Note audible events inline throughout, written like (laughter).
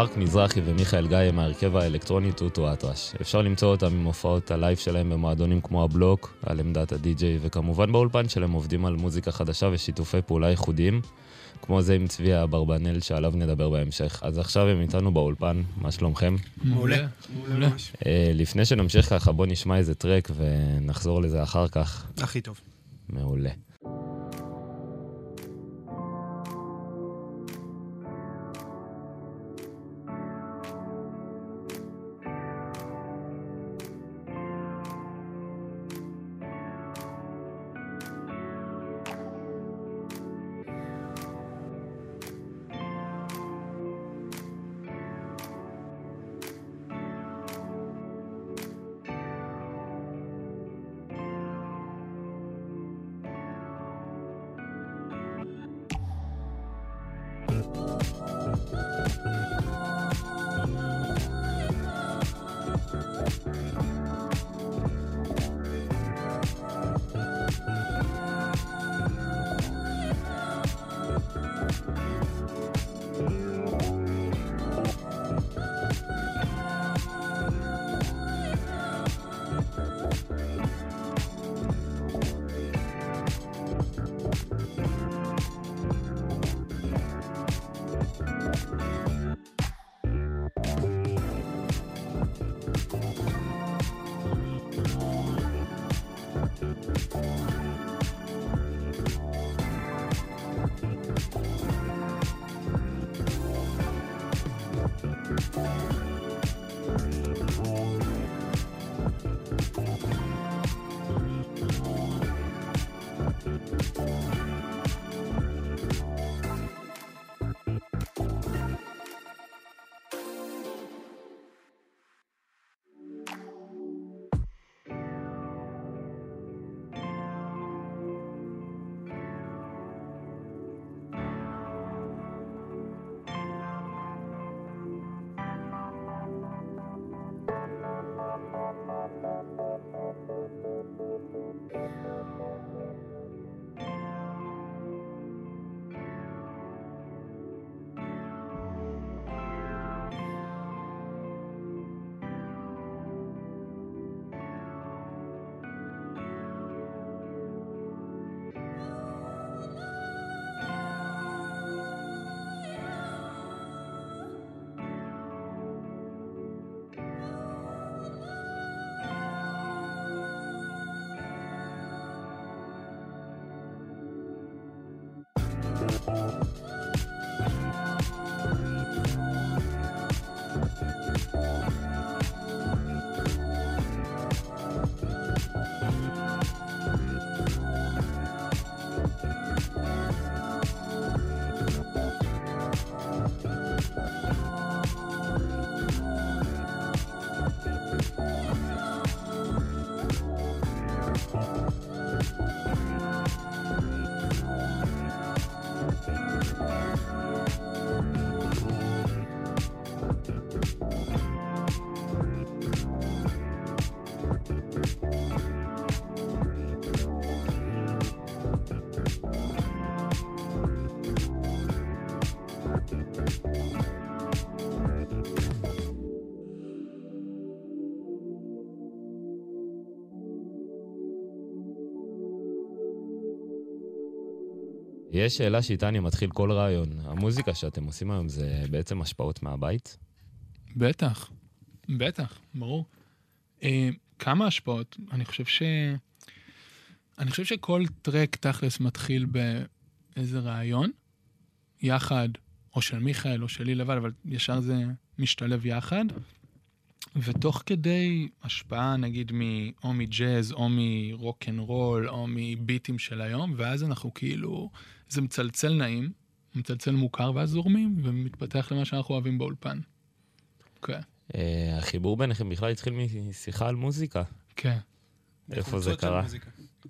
מרק מזרחי ומיכאל גיא הם ההרכב האלקטרוני טוטו אטרש. אפשר למצוא אותם עם הופעות ה live שלהם במועדונים כמו הבלוק, על עמדת הדי-ג'יי, וכמובן באולפן שלהם עובדים על מוזיקה חדשה ושיתופי פעולה ייחודיים, כמו זה עם צבי אברבנאל שעליו נדבר בהמשך. אז עכשיו הם איתנו באולפן, מה שלומכם? מעולה. מעולה. אה, לפני שנמשיך ככה, בוא נשמע איזה track ונחזור לזה אחר כך. הכי טוב. מעולה. יש שאלה שאיתה אני מתחיל כל ריאיון. המוזיקה שאתם עושים היום זה בעצם השפעות מהבית? בטח, בטח, ברור. אה, כמה השפעות? אני חושב ש... אני חושב שכל track תכלס מתחיל באיזה רעיון, יחד, או של מיכאל או שלי לבד, אבל ישר זה משתלב יחד. ותוך כדי השפעה, נגיד, מ, או מג'אז, או מרוק אנד רול, או מביטים של היום, ואז אנחנו כאילו, זה מצלצל נעים, מצלצל מוכר, ואז זורמים, ומתפתח למה שאנחנו אוהבים באולפן. כן. Uh, החיבור ביניכם בכלל התחיל משיחה על מוזיקה. כן. איפה זה קרה?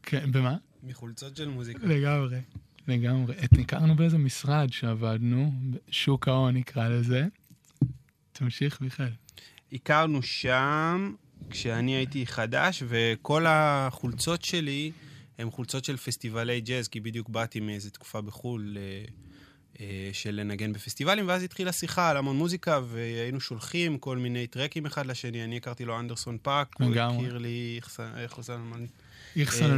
כן, במה? מחולצות של מוזיקה. לגמרי, לגמרי. את הכרנו באיזה משרד שעבדנו, שוק ההון נקרא לזה. תמשיך, מיכאל. הכרנו שם כשאני הייתי חדש, וכל החולצות שלי הן חולצות של פסטיבלי ג'אז, כי בדיוק באתי מאיזו תקופה בחו"ל, אה, אה, של לנגן בפסטיבלים, ואז התחילה שיחה על המון מוזיקה, והיינו שולחים כל מיני טרקים אחד לשני. אני הכרתי לו אנדרסון פאק, הוא. הכיר לי איחסן- איך עושה אלמן- איכסן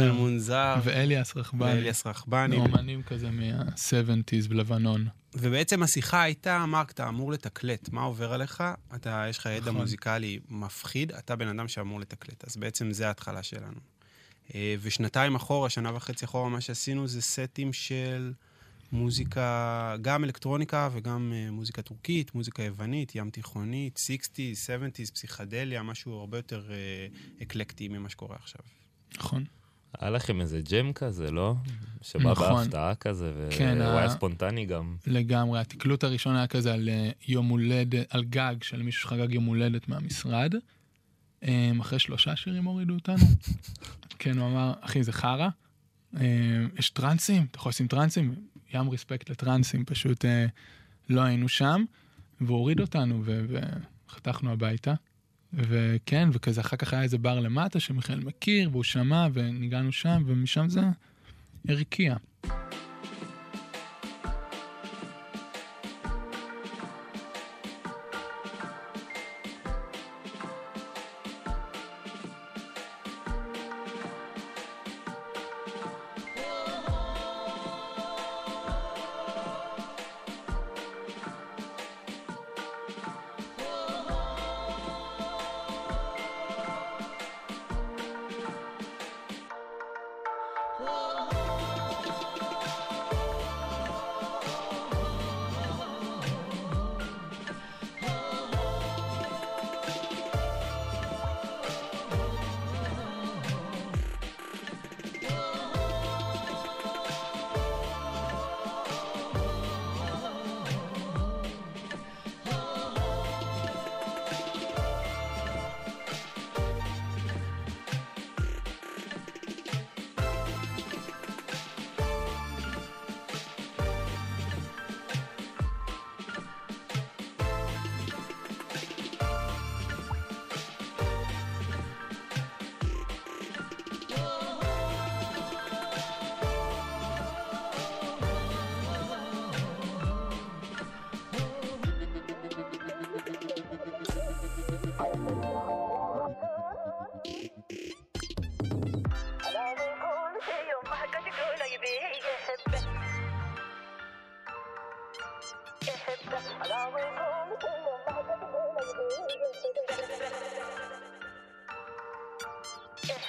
אלמונזר ואליאס רכבני. ואליאס רחבני. אומנים כזה מה-70's בלבנון. ובעצם השיחה הייתה, מרק, אתה אמור לתקלט, מה עובר עליך? אתה, יש לך ידע נכון. מוזיקלי מפחיד, אתה בן אדם שאמור לתקלט. אז בעצם זה ההתחלה שלנו. אה, ושנתיים אחורה, שנה וחצי אחורה, מה שעשינו זה סטים של מוזיקה, גם אלקטרוניקה וגם אה, מוזיקה טורקית, מוזיקה יוונית, ים תיכונית, 60's, 70's, פסיכדליה, משהו הרבה יותר אה, אקלקטי ממה שקורה עכשיו. נכון. היה לכם איזה ג'ם כזה, לא? שבא נכון. בהפתעה כזה, והוא כן, היה ספונטני גם. לגמרי. התקלוט הראשון היה כזה על יום הולדת, על גג של מישהו שחגג יום הולדת מהמשרד. אה, אחרי שלושה שירים הורידו אותנו. (laughs) כן, הוא אמר, אחי, זה חרא. אה, יש טרנסים, אתה יכול לשים טרנסים? ים רספקט לטרנסים, פשוט אה, לא היינו שם. והוא הוריד אותנו וחתכנו הביתה. וכן, וכזה אחר כך היה איזה בר למטה שמיכאל מכיר, והוא שמע, וניגענו שם, ומשם זה הרקיע.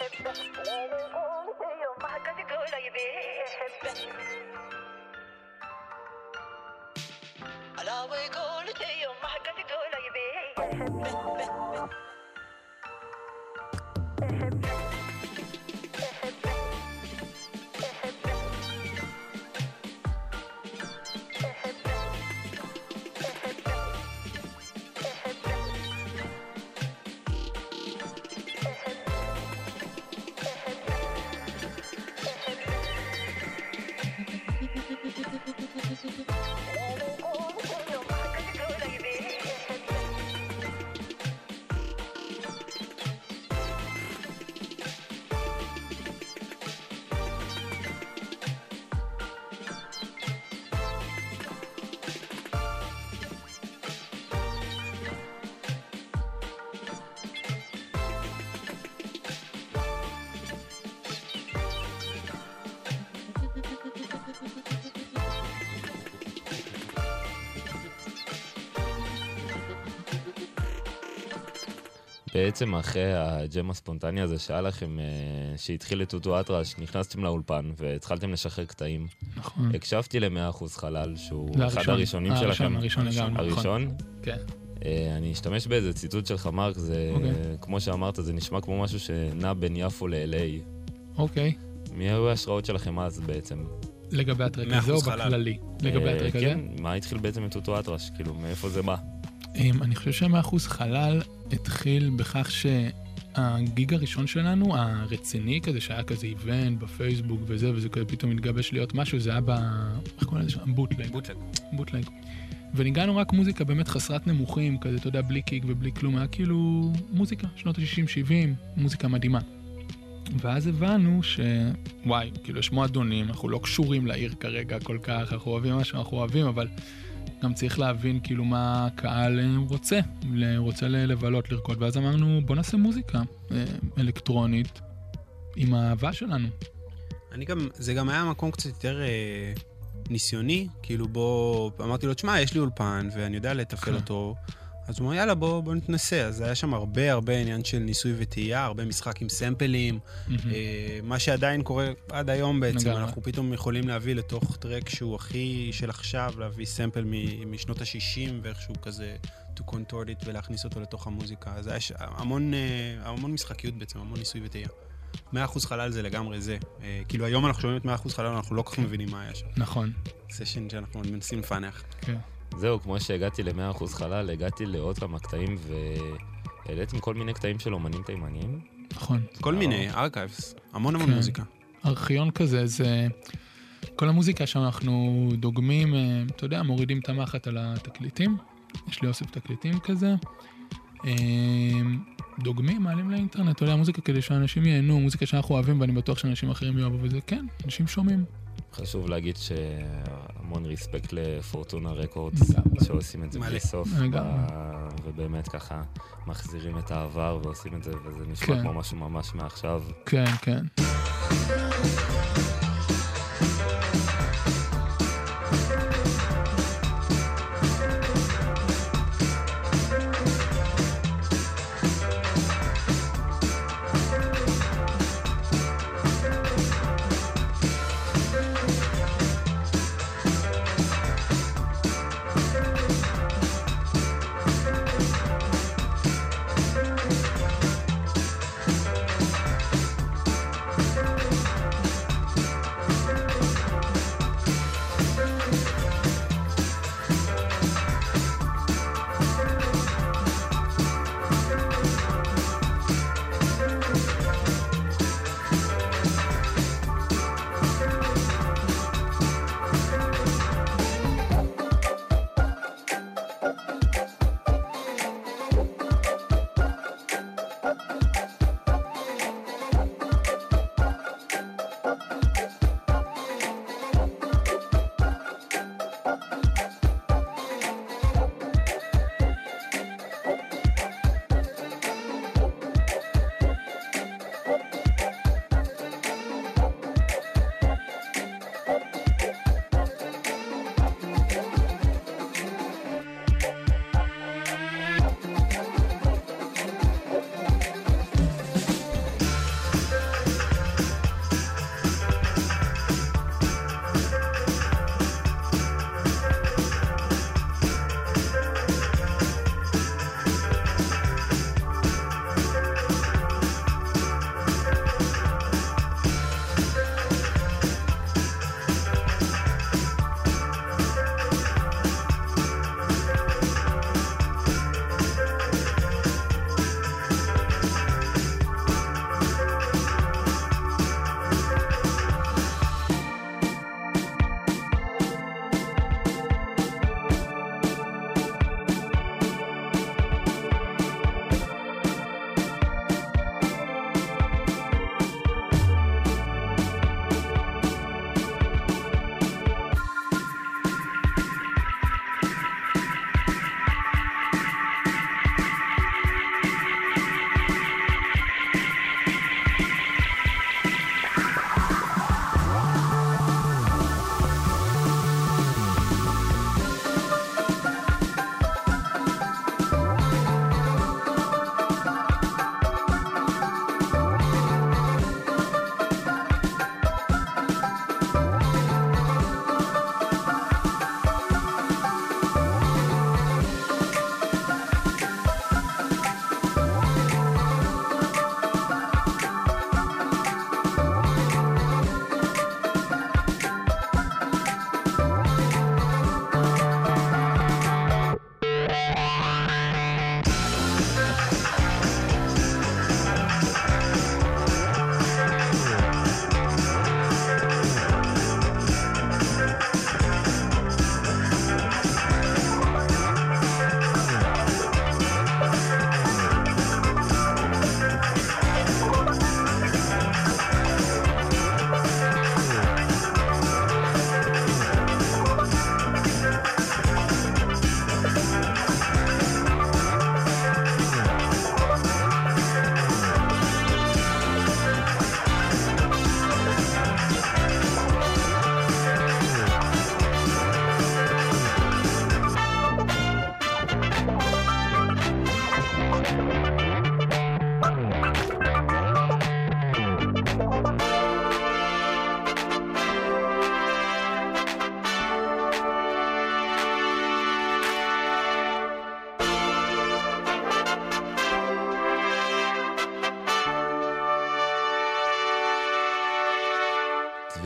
I love go you, בעצם אחרי הג'ם הספונטני הזה שהיה לכם, אה, שהתחיל את טוטו אטרש, נכנסתם לאולפן והתחלתם לשחרר קטעים. נכון. הקשבתי ל-100% חלל, שהוא אחד הראשון. הראשונים הראשון, שלכם. הראשון לגמרי, נכון. הראשון? כן. אה, אני אשתמש באיזה ציטוט שלך, מרק, זה, אוקיי. כמו שאמרת, זה נשמע כמו משהו שנע בין יפו ל-LA. אוקיי. מי היו ההשראות שלכם אז בעצם? לגבי הטרק הזה או. בכללי? לגבי אה, הטרק הזה? כן, מה התחיל בעצם את טוטו אטרש? כאילו, מאיפה זה בא? אמ, אני חושב שמאה אחוז חלל התחיל בכך שהגיג הראשון שלנו, הרציני כזה, שהיה כזה איבנט בפייסבוק וזה, וזה כזה פתאום התגבש להיות משהו, זה היה ב... איך קוראים לזה שם? בוטלג. בוטלג. בוטלג. וניגענו רק מוזיקה באמת חסרת נמוכים, כזה, אתה יודע, בלי קיק ובלי כלום, היה כאילו מוזיקה, שנות ה-60-70, מוזיקה מדהימה. ואז הבנו שוואי, כאילו יש מועדונים, אנחנו לא קשורים לעיר כרגע כל כך, אנחנו אוהבים מה שאנחנו אוהבים, אבל גם צריך להבין כאילו מה הקהל אה, רוצה, רוצה לבלות, לרקוד, ואז אמרנו בוא נעשה מוזיקה אה, אלקטרונית עם האהבה שלנו. אני גם, זה גם היה מקום קצת יותר אה, ניסיוני, כאילו בוא, אמרתי לו, תשמע, יש לי אולפן ואני יודע לתפעל כן. אותו. אז הוא אמר, יאללה, בוא, בוא נתנסה. אז היה שם הרבה הרבה עניין של ניסוי וטעייה, הרבה משחק עם סמפלים, mm-hmm. אה, מה שעדיין קורה עד היום בעצם. נגע. אנחנו פתאום יכולים להביא לתוך טרק שהוא הכי של עכשיו, להביא סמפל מ- משנות ה-60 ואיכשהו כזה to contort it ולהכניס אותו לתוך המוזיקה. אז היה ש... המון, אה, המון משחקיות בעצם, המון ניסוי וטעייה. 100% חלל זה לגמרי זה. אה, כאילו היום אנחנו שומעים את 100% חלל, אנחנו לא כל כך מבינים מה היה שם. נכון. סשן שאנחנו מנסים לפענח. כן. זהו, כמו שהגעתי ל-100% חלל, הגעתי לעוד כמה קטעים והעליתם כל מיני קטעים של אומנים תימניים. נכון. כל מיני, archives, המון המון כן. מוזיקה. ארכיון כזה, זה... כל המוזיקה שאנחנו דוגמים, אה, אתה יודע, מורידים את המחט על התקליטים. יש לי אוסף תקליטים כזה. אה, דוגמים, מעלים לאינטרנט, אתה יודע, מוזיקה כדי שאנשים ייהנו, מוזיקה שאנחנו אוהבים ואני בטוח שאנשים אחרים יאהבו וזה, כן, אנשים שומעים. חשוב להגיד שהמון ריספקט לפורטונה רקורדס, (laughs) שעושים את זה בלי סוף, ובאמת ככה מחזירים את העבר ועושים את זה, וזה נשמע כן. כמו משהו ממש מעכשיו. כן, כן.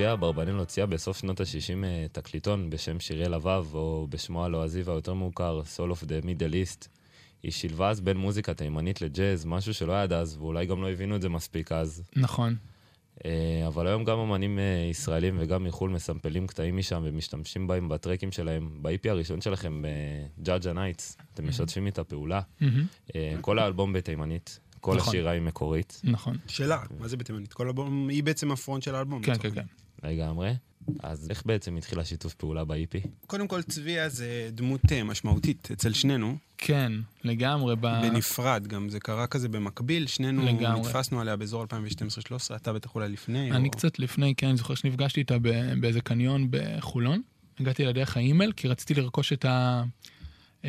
אביה אברבנאל הוציאה בסוף שנות ה-60 אה, תקליטון בשם שירי לבב, או בשמו הלועזי והיותר מוכר, Soul of the Middle East. היא שילבה אז בין מוזיקה תימנית לג'אז, משהו שלא היה עד אז, ואולי גם לא הבינו את זה מספיק אז. נכון. אה, אבל היום גם אמנים אה, ישראלים וגם מחו"ל מסמפלים קטעים משם ומשתמשים בהם בטרקים שלהם. ב-IP הראשון שלכם, ב-Judge Nights, אתם משתפים איתה פעולה. אה, כל האלבום בתימנית, כל נכון. השירה היא מקורית נכון. שלה, מה זה בתימנית? כל אלבום, היא בעצם הפרונט של האלבום. כן, כן. כן. לגמרי. אז איך בעצם התחיל השיתוף פעולה ב-IP? קודם כל, צביה זה דמות אה, משמעותית אצל שנינו, כן, לגמרי. ב... בנפרד גם, זה קרה כזה במקביל, שנינו לגמרי. נתפסנו עליה באזור 2012-2013, אתה בטח אולי לפני. אני או- קצת לפני, כן, אני זוכר שנפגשתי איתה ב- באיזה קניון בחולון. הגעתי אליה דרך האימייל, כי רציתי לרכוש את ה...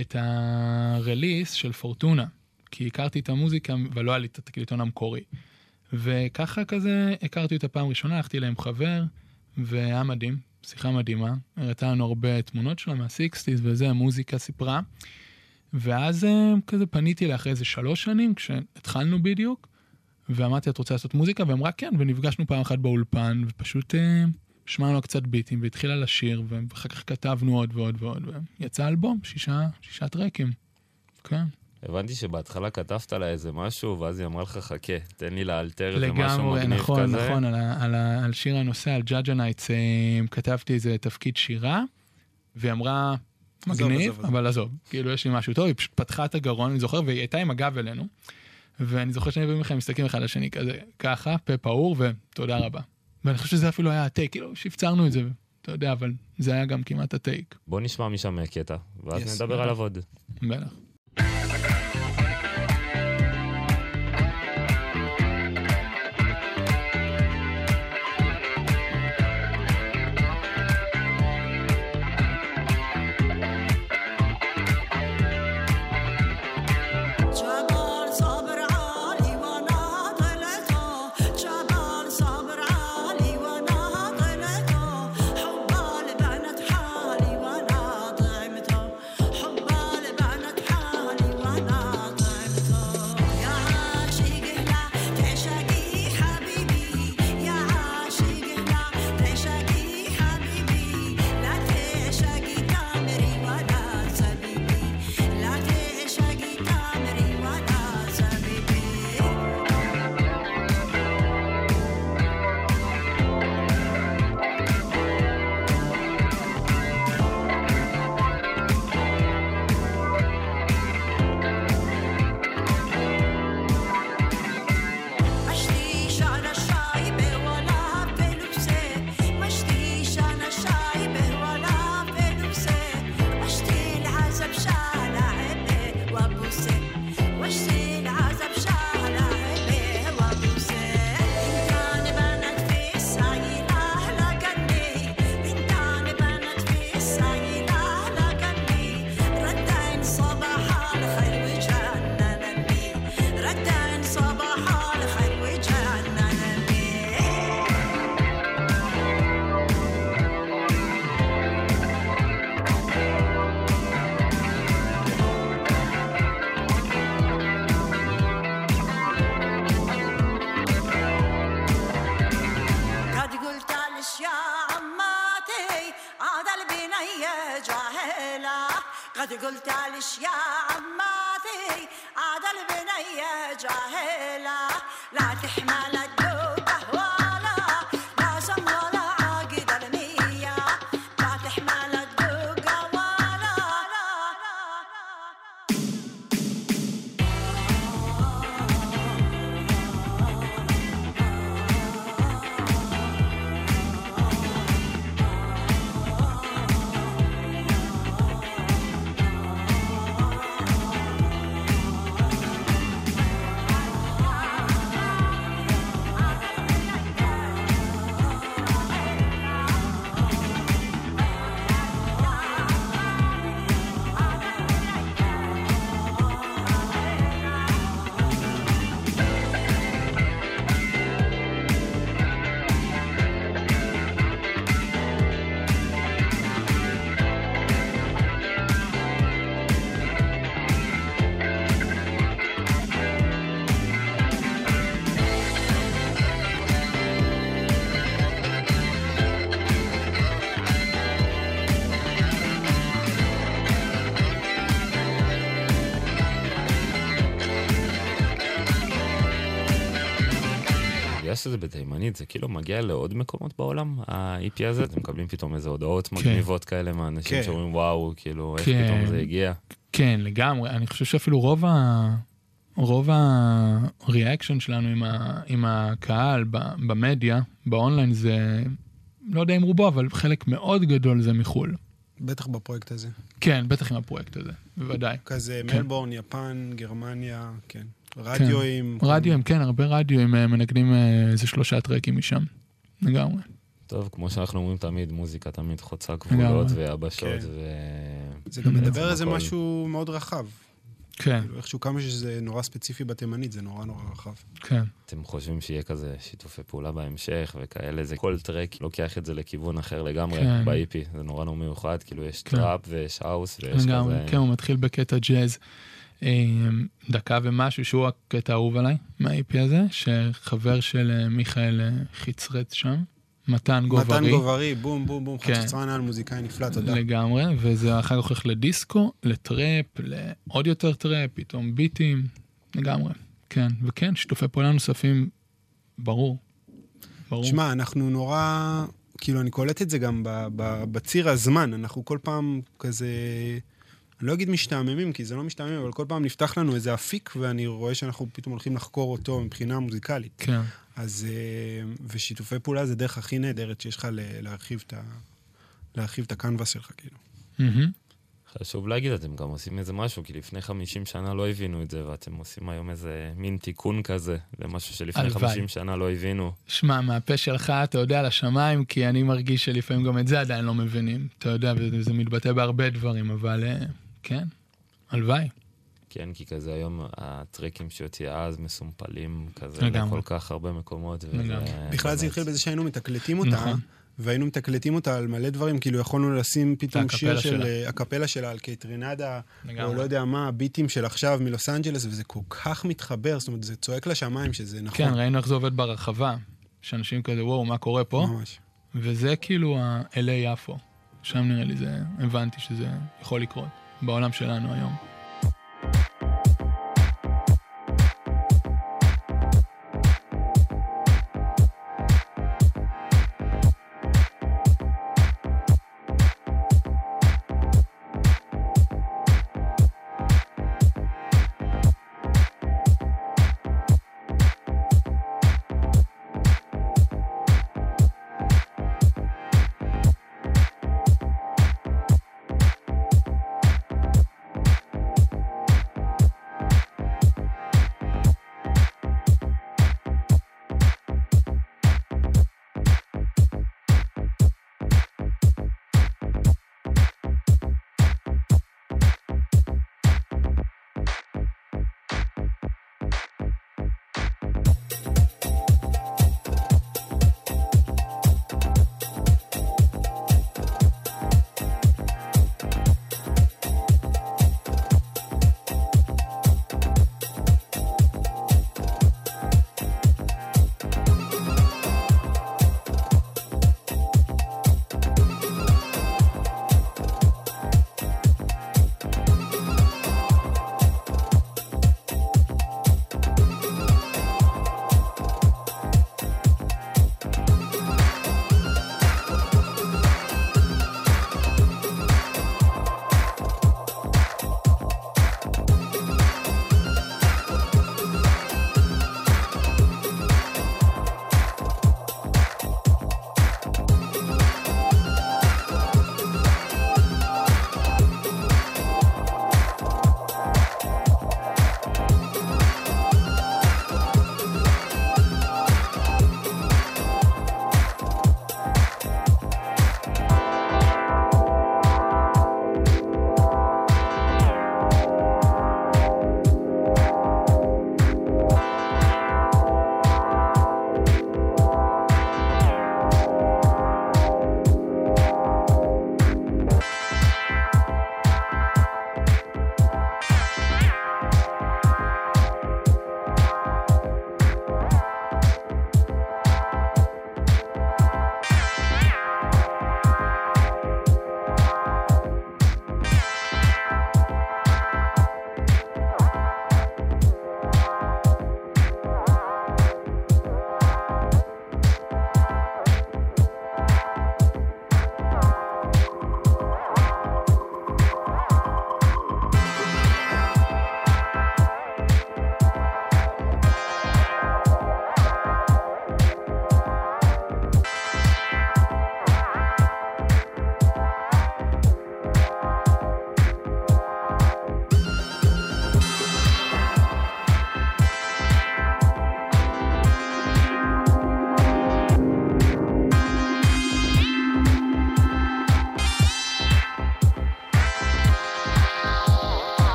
את הרליס של פורטונה. כי הכרתי את המוזיקה, אבל לא היה לי את התקליטון המקורי. וככה כזה הכרתי אותה פעם ראשונה, הלכתי אליה עם חבר, והיה מדהים, שיחה מדהימה. הראתה לנו הרבה תמונות שלה מהסיקסטיז וזה, המוזיקה סיפרה. ואז אה, כזה פניתי אליה אחרי איזה שלוש שנים, כשהתחלנו בדיוק, ואמרתי, את רוצה לעשות מוזיקה? והיא אמרה, כן, ונפגשנו פעם אחת באולפן, ופשוט אה, שמענו קצת ביטים, והתחילה לשיר, ואחר כך כתבנו עוד ועוד ועוד, ויצא אלבום, שישה, שישה טרקים. כן, הבנתי שבהתחלה כתבת לה איזה משהו, ואז היא אמרה לך, חכה, תן לי לאלתר איזה משהו לגמרי, מגניב נכון, כזה. נכון, על, ה- על, ה- על שיר הנושא, על ג'אג'ה Nights, כתבתי איזה תפקיד שירה, והיא אמרה, מגניב, עזוב. אבל עזוב, כאילו יש לי משהו טוב, היא פשוט פתחה את הגרון, אני זוכר, והיא הייתה עם הגב אלינו, ואני זוכר שאני ומיכאל מסתכלים אחד על השני כזה, ככה, פה פעור, ותודה רבה. ואני חושב שזה אפילו היה ה take, כאילו, שהפצנו את זה, אתה יודע, אבל זה היה גם כמעט הטייק. בוא נשמע משם קטע, ואז Yes. נדבר עליו עוד. בטח. جاهلة. لا تحمل שזה בתימנית, זה כאילו מגיע לעוד מקומות בעולם, ה-EP הזה? אתם מקבלים פתאום איזה הודעות מגניבות כאלה מאנשים כן. שאומרים, וואו, כאילו, איך כן. פתאום זה הגיע? כן, לגמרי. אני חושב שאפילו רוב ה... רוב הריאקשן שלנו עם, ה... עם הקהל ב... במדיה, באונליין, זה, לא יודע אם רובו, אבל חלק מאוד גדול זה מחו"ל. בטח בפרויקט הזה. כן, בטח עם הפרויקט הזה, בוודאי. כזה כן. מלבורן, יפן, גרמניה, כן. רדיואים. רדיואים, כן, הרבה רדיואים אה, מנגנים אה, איזה שלושה טרקים משם. לגמרי. טוב, כמו שאנחנו אומרים תמיד, מוזיקה תמיד חוצה גבולות. ויבשות, כן. ו... זה גם מדבר איזה. משהו מאוד רחב. כן, כאילו, איכשהו כמה שזה נורא ספציפי בתימנית, זה נורא נורא רחב. כן. אתם חושבים שיהיה כזה שיתופי פעולה בהמשך וכאלה, זה כל track לוקח את זה לכיוון אחר לגמרי כן. ב-EP, זה נורא נורא מיוחד, כאילו יש כן. trap ויש house ויש כזה... כן, הוא מתחיל בקטע ג'אז. דקה ומשהו, שהוא הקטע האהוב עליי, מה-EP הזה, שחבר של אה, מיכאל אה, חיצצר שם, מתן גוברי. מתן גוברי, בום, בום, בום, כן. חצוצרן על מוזיקאי נפלא, תודה. לגמרי, וזה אחר כך הולך לדיסקו, ל trap, לעוד יותר trap, פתאום ביטים, לגמרי. כן, וכן, שיתופי פעולה נוספים, ברור. ברור. שמע, אנחנו נורא, כאילו, אני קולט את זה גם ב, ב, בציר הזמן, אנחנו כל פעם כזה, לא אגיד משתעממים, כי זה לא משתעמם, אבל כל פעם נפתח לנו איזה אפיק, ואני רואה שאנחנו פתאום הולכים לחקור אותו מבחינה מוזיקלית. כן, אז, אה, ושיתופי פעולה זה דרך הכי נהדרת שיש לך להרחיב את ה... להרחיב את הקנבס שלך, כאילו. חשוב להגיד, אתם גם עושים איזה משהו, כי לפני 50 שנה לא הבינו את זה, ואתם עושים היום איזה מין תיקון כזה למשהו שלפני הלוואי. 50 שנה לא הבינו. שמע, מהפה שלך, אתה יודע, לשמיים, כי אני מרגיש שלפעמים גם את זה עדיין לא מבינים. אתה יודע, וזה זה מתבטא בהרבה דברים, אבל אה, כן, הלוואי. כן, כי כזה היום הטרקים שהוציאה אז מסומפלים כזה לגמרי. לכל כך הרבה מקומות. וזה לגמרי. בכלל זה התחיל בזה שהיינו מתקלטים אותה, נכון. והיינו מתקלטים אותה על מלא דברים, כאילו יכולנו לשים פתאום שיר של שלה. אה, האקפלה שלה על Kaytranada, או. לא יודע מה, הביטים של עכשיו מלוס אנג'לס, וזה כל כך מתחבר, זאת אומרת, זה צועק לשמיים שזה נכון. כן, ראינו איך זה עובד ברחבה, שאנשים כזה, וואו, מה קורה פה? ממש. וזה כאילו ה-LA יפו. שם נראה לי זה, הבנתי שזה יכול לקרות, בעולם שלנו היום.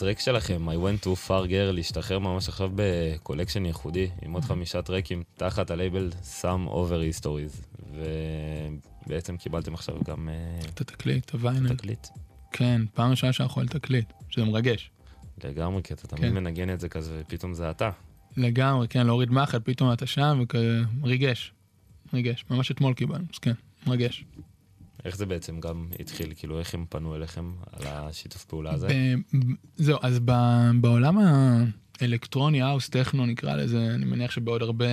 ה track שלכם, I went too far girl, השתחרר ממש עכשיו ב collection ייחודי, עם עוד חמישה טרקים, תחת הלייבל Some Other Histories. ובעצם קיבלתם עכשיו גם אה, את התקליט, הוויינל. תקליט. כן, פעם ראשונה שאנחנו על תקליט, שזה מרגש. לגמרי, כי אתה תמיד כן. מנגן את זה כזה, ופתאום זה אתה. לגמרי, כן, להוריד מחט, פתאום אתה שם, וכזה, ריגש. ריגש, ממש אתמול קיבלנו, אז כן, מרגש. איך זה בעצם גם התחיל, כאילו איך הם פנו אליכם על השיתוף פעולה הזה? זהו, אז בעולם האלקטרוני, האוס, טכנו נקרא לזה, אני מניח שבעוד הרבה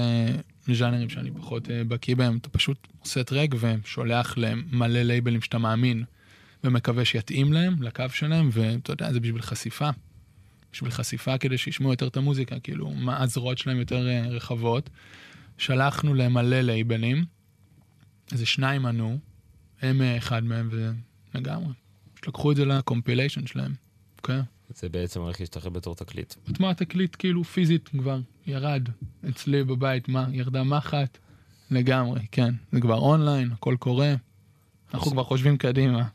ז'אנרים שאני פחות אה, בקיא בהם, אתה פשוט עושה טרק ושולח להם מלא לייבלים שאתה מאמין, ומקווה שיתאים להם, לקו שלהם, ואתה יודע, זה בשביל חשיפה. בשביל חשיפה כדי שישמעו יותר את המוזיקה, כאילו, מה הזרועות שלהם יותר אה, רחבות. שלחנו להם מלא לייבלים, איזה שניים ענו, הם אה, אחד מהם, ולגמרי. לקחו את זה לקומפיליישן שלהם. כן. זה בעצם הולך להשתחרר בתור תקליט. אתמול התקליט כאילו פיזית כבר ירד אצלי בבית, מה, ירדה מחט? לגמרי, כן. זה כבר אונליין, הכל קורה. אנחנו כבר חושבים קדימה.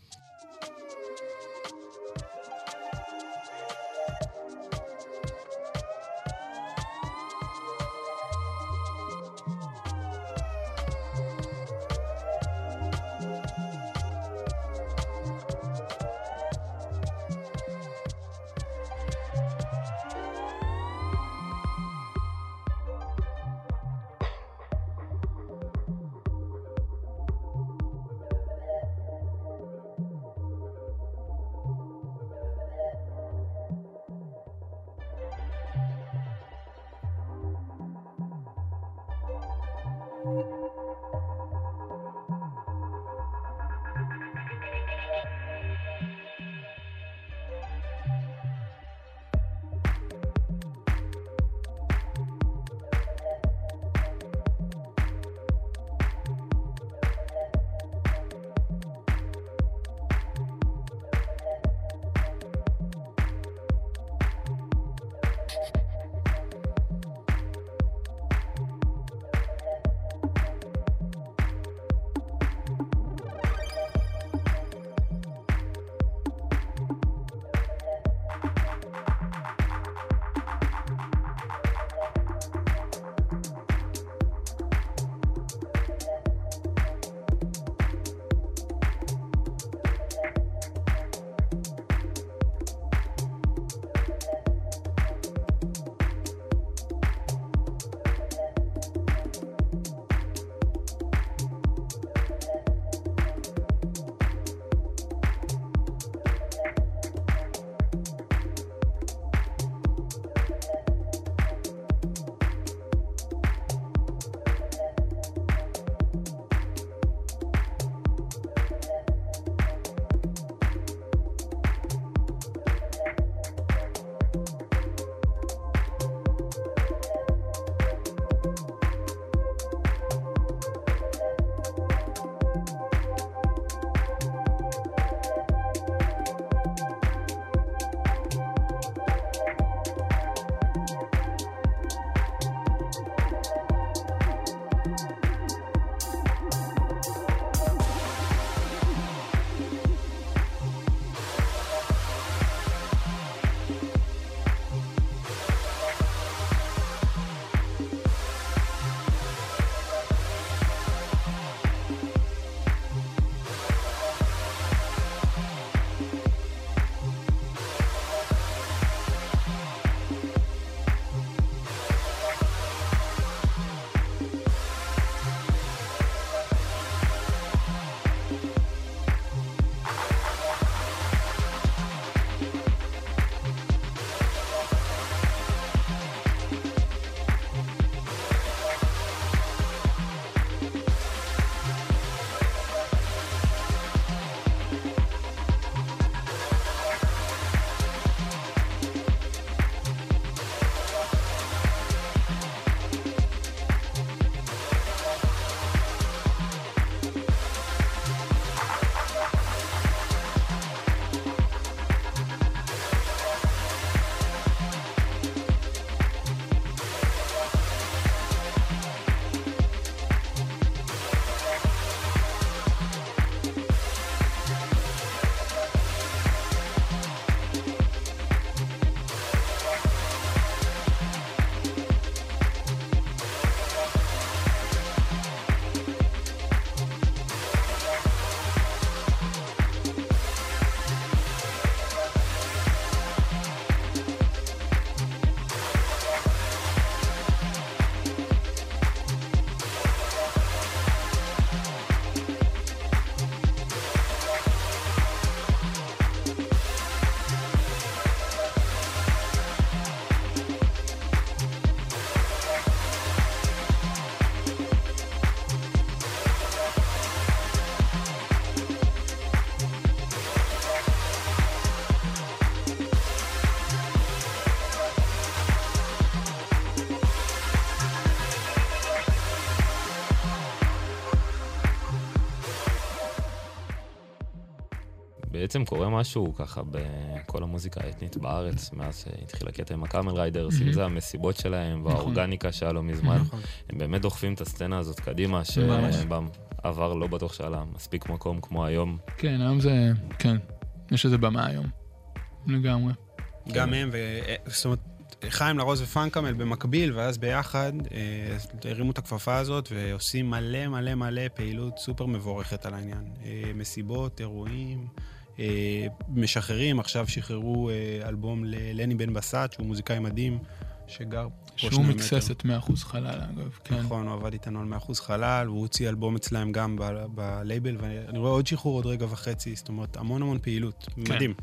בעצם קורה משהו ככה בכל המוזיקה האתנית בארץ, מאז שהתחיל הקטע עם ה Camel Riders, אם. זה המסיבות שלהם נכון. והאורגניקה שהיה לא מזמן, נכון. הם באמת דוחפים את הסצנה הזאת קדימה. שבעבר לא בטוח שהיה לה מספיק מקום כמו היום. כן, היום זה, כן, יש איזה במה היום. לגמרי. גם הם, ו... אה, זאת אומרת, חיים לרוז ופאנקמל במקביל, ואז ביחד אה, הרימו את הכפפה הזאת ועושים מלא מלא מלא פעילות סופר מבורכת על העניין. אה, מסיבות, אירועים, משחררים, עכשיו שחררו אה, אלבום ללני בן בסט, שהוא מוזיקאי מדהים, שגר פה שהוא שני מקסס מטר. את 100% חלל, אגב, כן. נכון, הוא עבד איתנו על 100% חלל, הוא הוציא אלבום אצלהם גם ב- בלייבל, ואני רואה עוד שחרור עוד רגע וחצי, זאת אומרת, המון המון פעילות. כן. מדהים.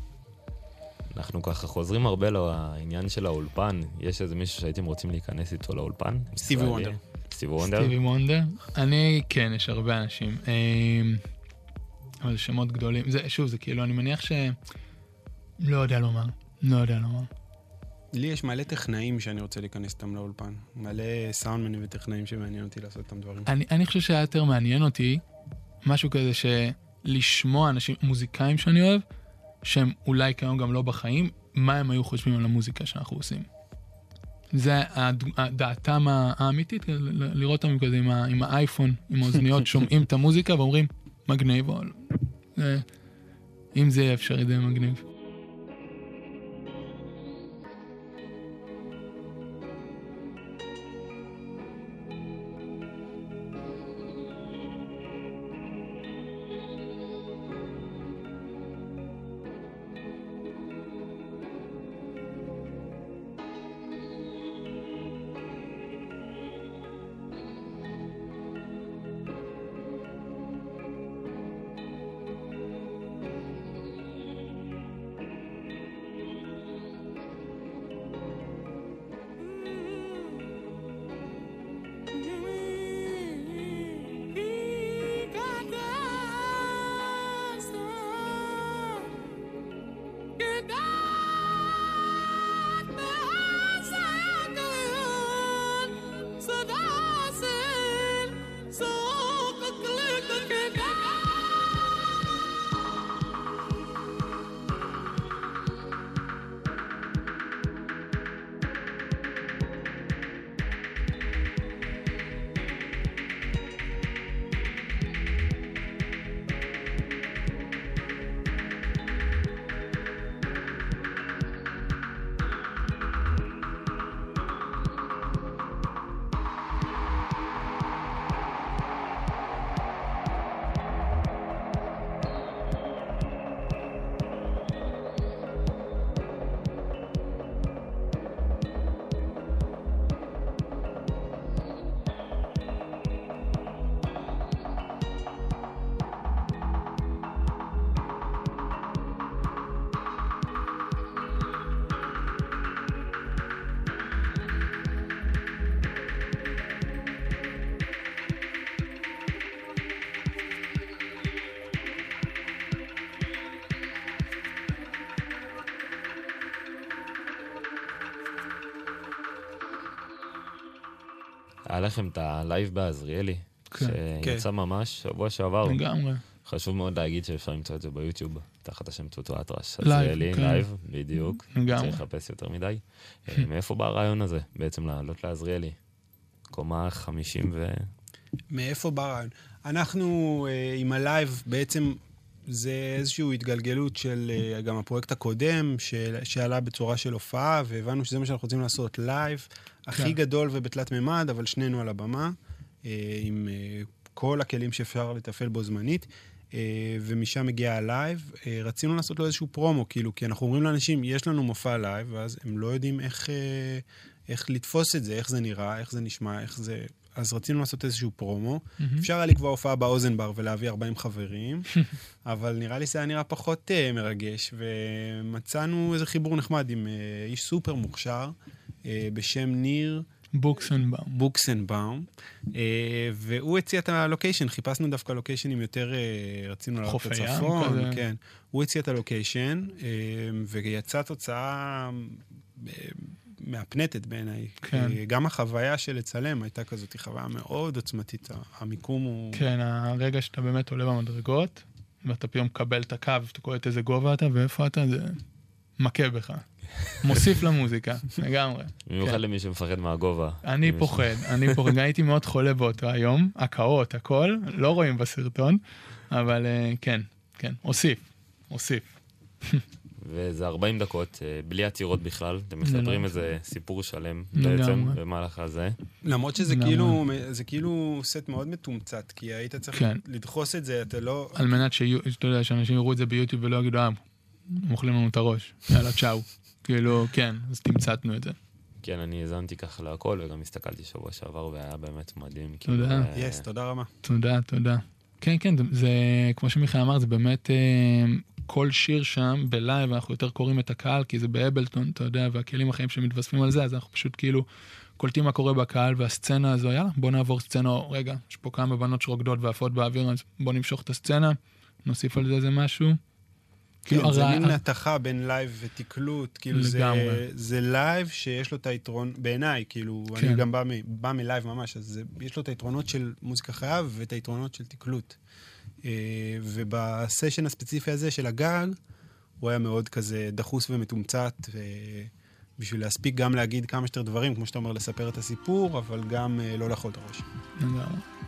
אנחנו ככה חוזרים הרבה לעניין של האולפן. יש איזה מישהו שהייתם רוצים להיכנס איתו לאולפן? סטיבי? וונדר. סטיבי וונדר? סטיבי וונדר? אני, כן, יש הרבה אנשים. אבל שמות גדולים. זה, שוב, זה כאילו, אני מניח ש... לא יודע לומר. לא יודע לומר. לי יש מלא טכנאים שאני רוצה להיכנס איתם לאולפן. מלא סאונדמנים וטכנאים שמעניין אותי לעשות איתם דברים. אני, אני חושב שהיה יותר מעניין אותי משהו כזה שלשמוע אנשים, מוזיקאים שאני אוהב, שהם אולי כיום גם לא בחיים, מה הם היו חושבים על המוזיקה שאנחנו עושים. זה הד- דעתם האמיתית, ל- ל- לראות אותם כזה עם, ה- עם האייפון, עם האוזניות, (laughs) שומעים את המוזיקה ואומרים, מגניב, או... לא." זה- אם זה יהיה אפשרי, זה יהיה מגניב. היה לכם את הלייב בעזריאלי, כן. שיצא ממש שבוע שעבר. לגמרי. חשוב מאוד להגיד שאפשר למצוא את זה ביוטיוב, תחת השם טוטו אטרש. עזריאלי, כן. לייב, בדיוק. לגמרי. צריך לחפש יותר מדי. אה, מאיפה בא הרעיון הזה, בעצם לעלות לעזריאלי? קומה 50 ו... מאיפה בא הרעיון? אנחנו אה, עם הלייב, בעצם זה איזושהי התגלגלות של אה, גם הפרויקט הקודם, של, שעלה בצורה של הופעה, והבנו שזה מה שאנחנו רוצים לעשות לייב, הכי כן. גדול ובתלת מימד, אבל שנינו על הבמה, אה, עם אה, כל הכלים שאפשר לתפעל בו זמנית. אה, ומשם מגיע הלייב. רצינו לעשות לו איזשהו פרומו, כאילו, כי אנחנו אומרים לאנשים, יש לנו מופע לייב, ואז הם לא יודעים איך, איך לתפוס את זה, איך זה נראה, איך זה נשמע, איך זה... אז רצינו לעשות איזשהו פרומו. מהמם. אפשר היה לקבוע הופעה באוזן בר ולהביא 40 חברים, (laughs) אבל נראה לי זה היה נראה פחות אה, מרגש, ומצאנו איזה חיבור נחמד עם אה, איש סופר מוכשר בשם ניר בוקסנבאום. בוקסנבאום, uh, והוא הציע את הלוקיישן, חיפשנו דווקא לוקיישנים יותר, uh, רצינו לעלות הים לצפון, כזה. כן. הוא הציע את הלוקיישן, ויצאה תוצאה... מהפנטת בעיניי. כן. אה, גם החוויה של לצלם הייתה כזאת, היא חוויה מאוד עוצמתית. המיקום הוא... כן, הרגע שאתה באמת עולה במדרגות, ואתה פתאום מקבל את הקו, אתה קולט איזה גובה אתה ואיפה אתה, זה מכה בך. מוסיף למוזיקה, לגמרי. במיוחד כן. למי שמפחד מהגובה. אני פוחד, אני פוחד, הייתי מאוד חולה באותו היום, הקאות, הכל, לא רואים בסרטון, אבל אה, כן, כן, הוסיף, הוסיף. וזה 40 דקות, אה, בלי עצירות בכלל. אתם זה מספרים איזה סיפור שלם. בעצם במהלך הזה. למרות שזה. כאילו, זה כאילו סט מאוד מתומצת, כי היית צריך כן. לדחוס את זה, אתה לא... על מנת שאתה יודע, שאנשים יראו את זה ביוטיוב ולא יגידו, אה, הם אוכלים לנו את הראש, יאללה, צ'או. כאילו, כן, אז תמצתנו את זה. כן, אני האזנתי ככה להכל, וגם הסתכלתי שבוע שעבר, והיה באמת מדהים. כאילו, תודה. אה, yes, תודה רבה. תודה, תודה. כן, כן, זה, זה כמו שמיכאל אמר, זה באמת אה, כל שיר שם בלייב, אנחנו יותר קוראים את הקהל, כי זה ב Ableton, אתה יודע, והכלים החיים שמתווספים על זה, אז אנחנו פשוט כאילו קולטים מה קורה בקהל, והסצנה הזו, יאללה, בוא נעבור סצנה, רגע, יש פה כמה בנות שרוקדות ועפות באוויר, אז בוא נמשוך את הסצנה, נוסיף על זה איזה משהו. כאילו, כן, זה מין התכה בין לייב ותקלוט, כאילו זה, לגמרי. זה לייב שיש לו את היתרון, בעיניי, כאילו, כן. אני גם בא, מ, בא מלייב ממש, אז זה, יש לו את היתרונות של מוזיקה חיה ואת היתרונות של תקלוט. אה, ובסשן הספציפי הזה של הגג, הוא היה מאוד כזה דחוס ומתומצת, בשביל להספיק גם להגיד כמה שיותר דברים, כמו שאתה אומר, לספר את הסיפור, אבל גם אה, לא לאכול את הראש. לגמרי.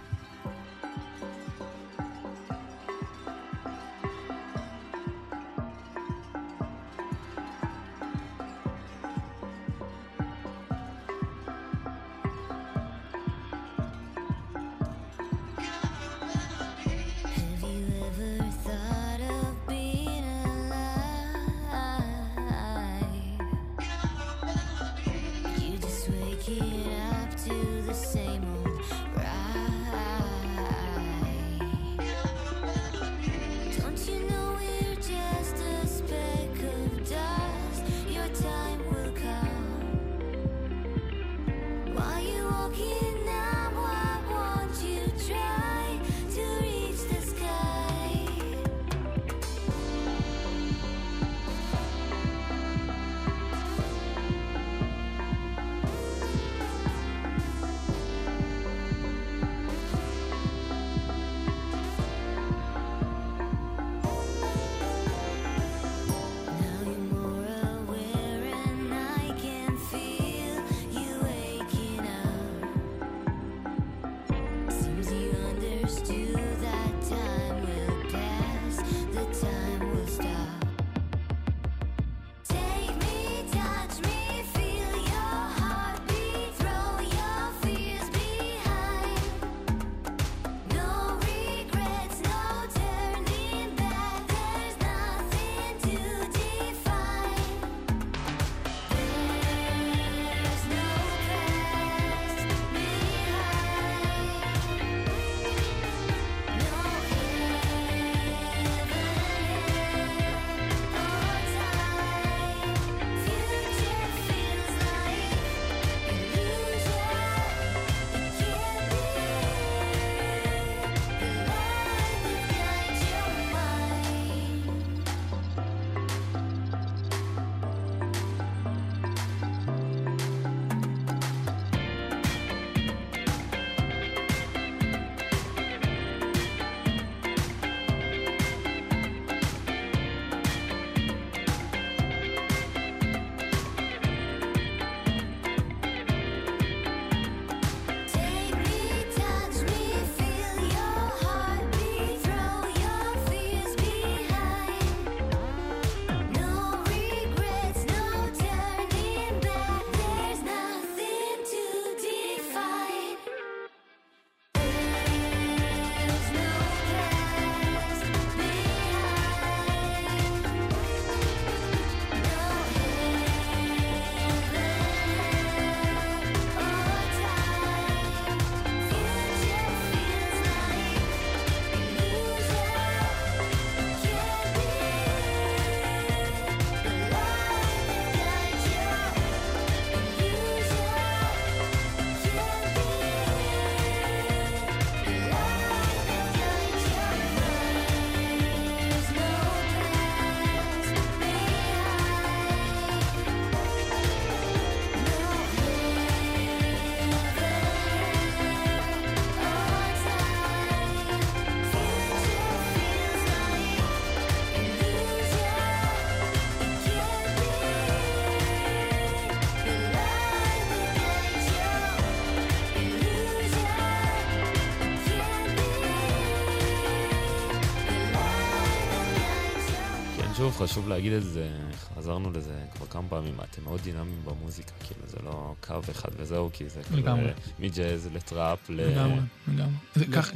חשוב להגיד את זה, חזרנו לזה כבר כמה פעמים, אתם מאוד דינמיים במוזיקה, כאילו זה לא קו אחד וזהו, כי זה לגמרי. מג'אז לטראפ, ל... לגמרי, לגמרי.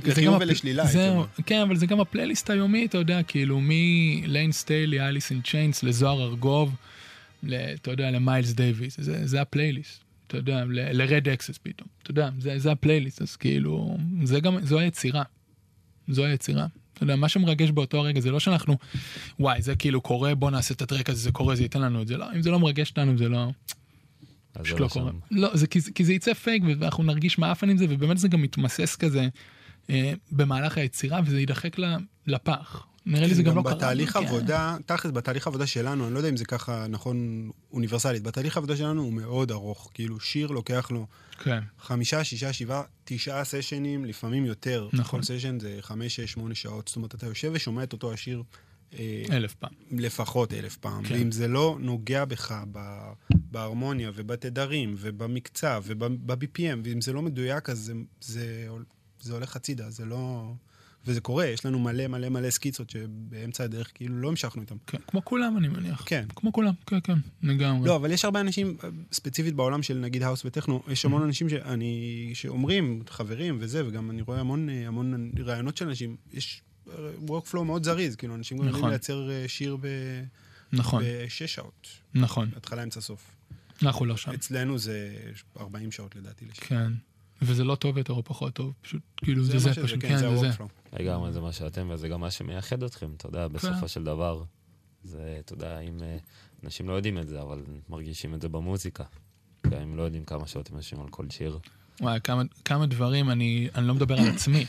לחיוב הפ- ולשלילה, הייתי זהו, אומר. כן, אבל זה גם הפלייליסט היומי, אתה יודע, כאילו, מ Layne Staley, Alice in Chains, לזוהר ארגוב, ל- אתה יודע, למיילס דייוויס, זה זה הפלייליסט. אתה יודע, ל Red Axes פתאום, אתה יודע, זה, זה הפלייליסט, אז כאילו, זה גם, זו היצירה. זו היצירה. אתה יודע, מה שמרגש באותו הרגע זה לא שאנחנו, וואי, זה כאילו קורה, בוא נעשה את הטרק הזה, זה קורה, זה ייתן לנו את זה. לא, אם זה לא מרגש אותנו, זה לא... פשוט לא לא קורה. לא, זה כי, כי זה יצא פייק ואנחנו נרגיש מעפן עם זה, ובאמת זה גם מתמסס כזה אה, במהלך היצירה, וזה יידחק לפח. נראה לי זה גם לא קרה. בתהליך כן. עבודה, תכלס, בתהליך עבודה שלנו, אני לא יודע אם זה ככה נכון אוניברסלית, בתהליך עבודה שלנו הוא מאוד ארוך. כאילו, שיר לוקח לו כן, חמישה, שישה, שבעה, תשעה סשנים, לפעמים יותר. נכון. כל סשן זה חמש, שש, שמונה שעות. זאת אומרת, אתה יושב ושומע את אותו השיר אה, אלף פעם. לפחות אלף פעם. כן. ואם זה לא נוגע בך ב- בהרמוניה ובתדרים ובמקצב וב-BPM, ואם זה לא מדויק, אז זה, זה, זה הולך הצידה, זה לא... וזה קורה, יש לנו מלא מלא מלא סקיצות שבאמצע הדרך כאילו לא המשכנו איתם. כן, כמו כולם אני מניח. כן. כמו כולם, כן, כן, לגמרי. לא, אבל יש הרבה אנשים, ספציפית בעולם של נגיד האוס וטכנו, יש המון אנשים שאני, שאומרים, חברים וזה, וגם אני רואה המון, אה, המון רעיונות של אנשים, יש אה, workflow מאוד זריז, כאילו, אנשים נכון. לייצר אה, שיר ב... נכון, בשש שעות, נכון. התחלה, אמצע, סוף. אנחנו לא שם. אצלנו זה 40 שעות לדעתי לשיר. כן. וזה לא טוב יותר או פחות טוב, פשוט כאילו זה זה פשוט, כן, כן, זה זה. לגמרי זה מה שאתם, וזה גם מה שמייחד אתכם, אתה יודע, כן. בסופו של דבר. זה, אתה יודע, אם אה, אנשים לא יודעים את זה, אבל מרגישים את זה במוזיקה. אם לא יודעים כמה שעות הם יושבים על כל שיר. וואי, כמה, כמה דברים, אני, אני לא מדבר על עצמי.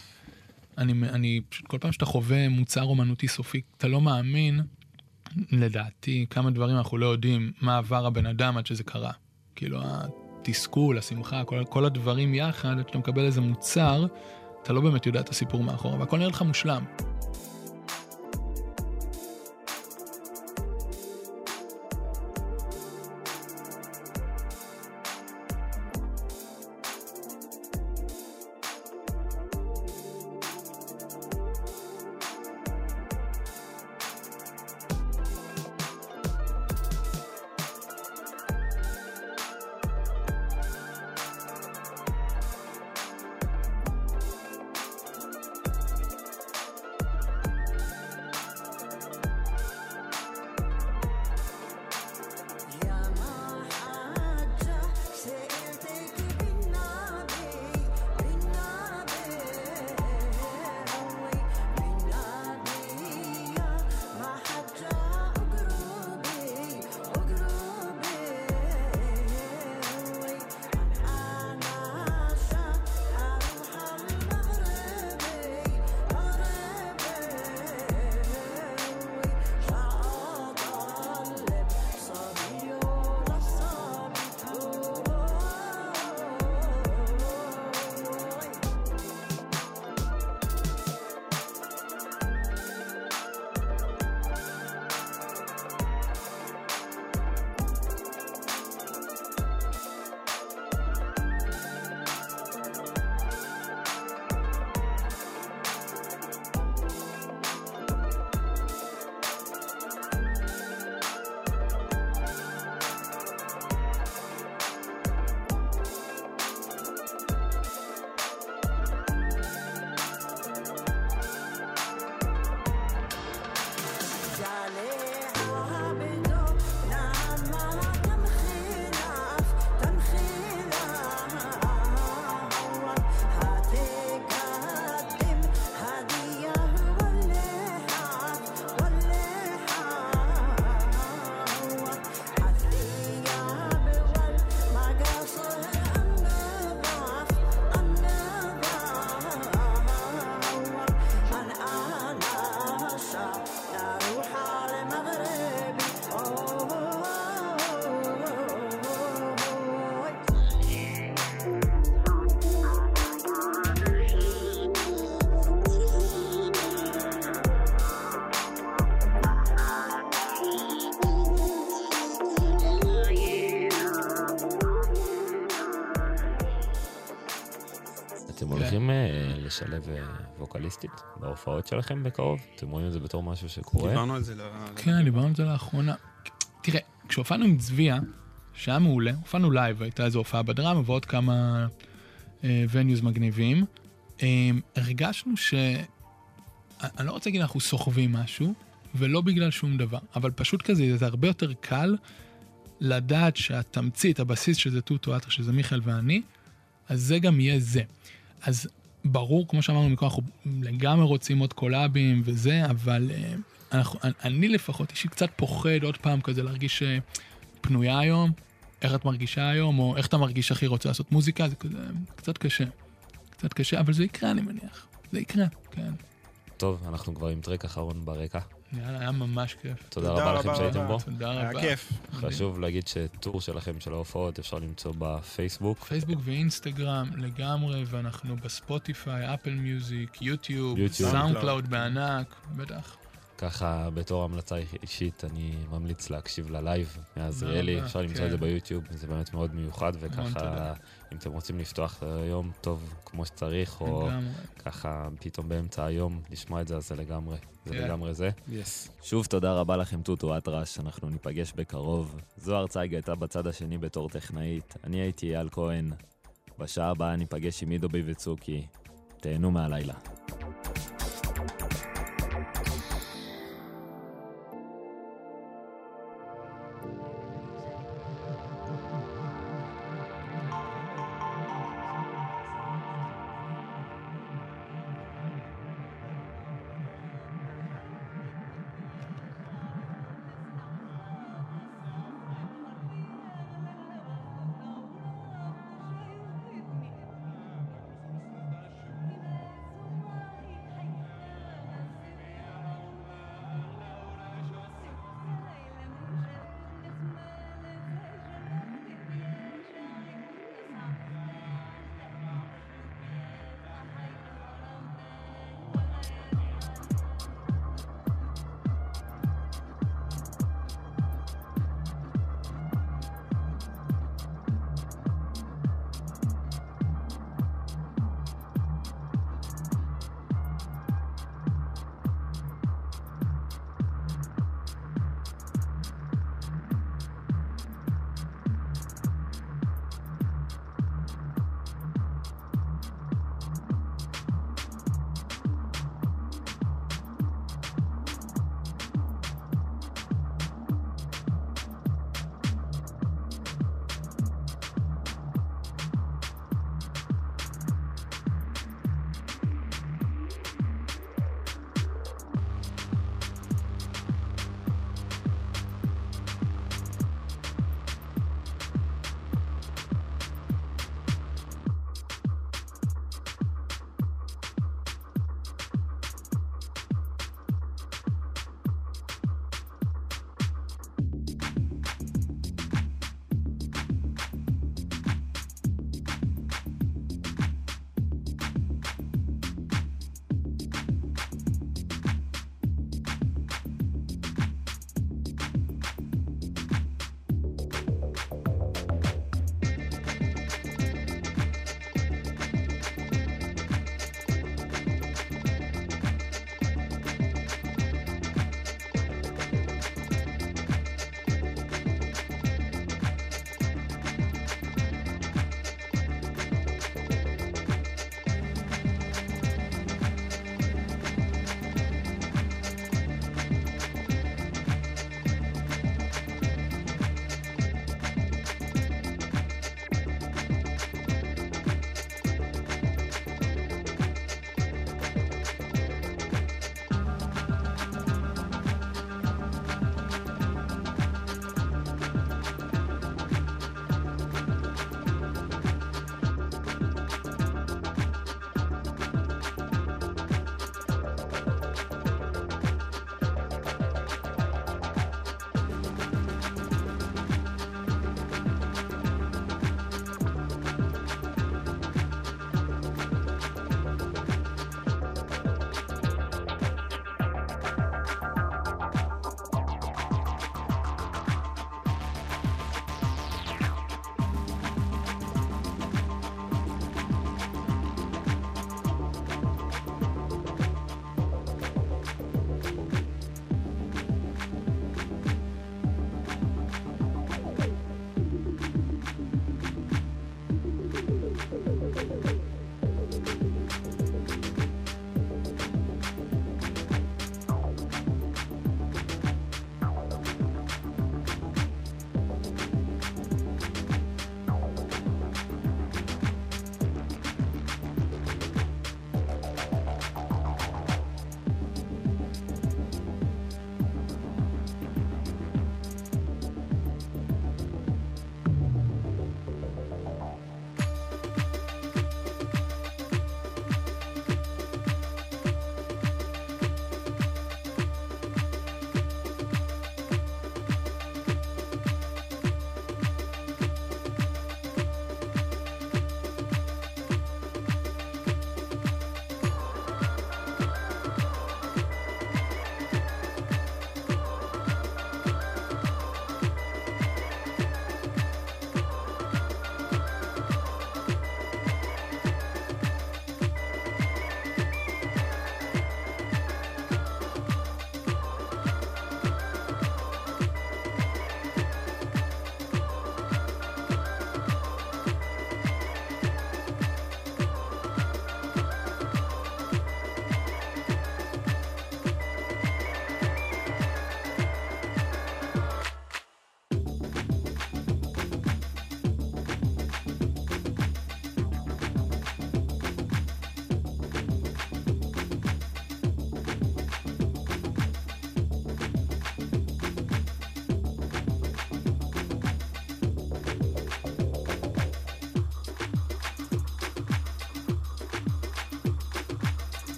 אני, אני פשוט, כל פעם שאתה חווה מוצר אומנותי סופי, אתה לא מאמין, לדעתי, כמה דברים אנחנו לא יודעים מה עבר הבן אדם עד שזה קרה. כאילו, התסכול, השמחה, כל, כל הדברים יחד, עד שאתה מקבל איזה מוצר, אתה לא באמת יודע את הסיפור מאחורה, והכל נראה לך מושלם. לשלב אה, ווקליסטית בהופעות שלכם בקרוב? אתם רואים את זה בתור משהו שקורה? דיברנו על זה. ל- כן, דיברנו על זה לאחרונה. תראה, כשהופענו עם צביה, שהיה מעולה, הופענו לייב, הייתה איזו הופעה בדרמה ועוד כמה venues מגניבים. אה, הרגשנו ש... אני לא רוצה להגיד אנחנו סוחבים משהו, ולא בגלל שום דבר, אבל פשוט כזה, זה הרבה יותר קל לדעת שהתמצית, הבסיס שזה טוטו אטרש, שזה מיכאל ואני, אז זה גם יהיה זה. אז ברור, כמו שאמרנו מקודם, אנחנו לגמרי רוצים עוד קולאבים וזה, אבל אה, אנחנו, אני לפחות אישית קצת פוחד עוד פעם כזה להרגיש אה, פנויה היום, איך את מרגישה היום, או איך אתה מרגיש הכי רוצה לעשות מוזיקה, זה כזה קצת קשה. קצת קשה, אבל זה יקרה אני מניח. זה יקרה, כן. טוב, אנחנו כבר עם טרק אחרון ברקע. יאללה, היה ממש כיף. תודה תודה רבה לכם שהייתם. בו. תודה היה רבה. כיף. חשוב להגיד ש tour שלכם של ההופעות אפשר למצוא בפייסבוק. פייסבוק ואינסטגרם לגמרי, ואנחנו בספוטיפיי, Apple Music, יוטיוב, יוטיוב. SoundCloud בענק, בטח. ככה, בתור המלצה אישית, אני ממליץ להקשיב ללייב מעזריאלי. רבה, אפשר למצוא כן. את זה ביוטיוב, זה באמת מאוד מיוחד, וככה. אם אתם רוצים לפתוח היום טוב כמו שצריך, או. ככה פתאום באמצע היום לשמוע את זה, אז זה לגמרי, זה כן. לגמרי זה. שוב תודה רבה לכם טוטו אטרש, אנחנו ניפגש בקרוב. זוהר צייג הייתה בצד השני בתור טכנאית, אני הייתי אייל כהן. בשעה הבאה ניפגש עם עידו ביבצוקי. תהנו מהלילה.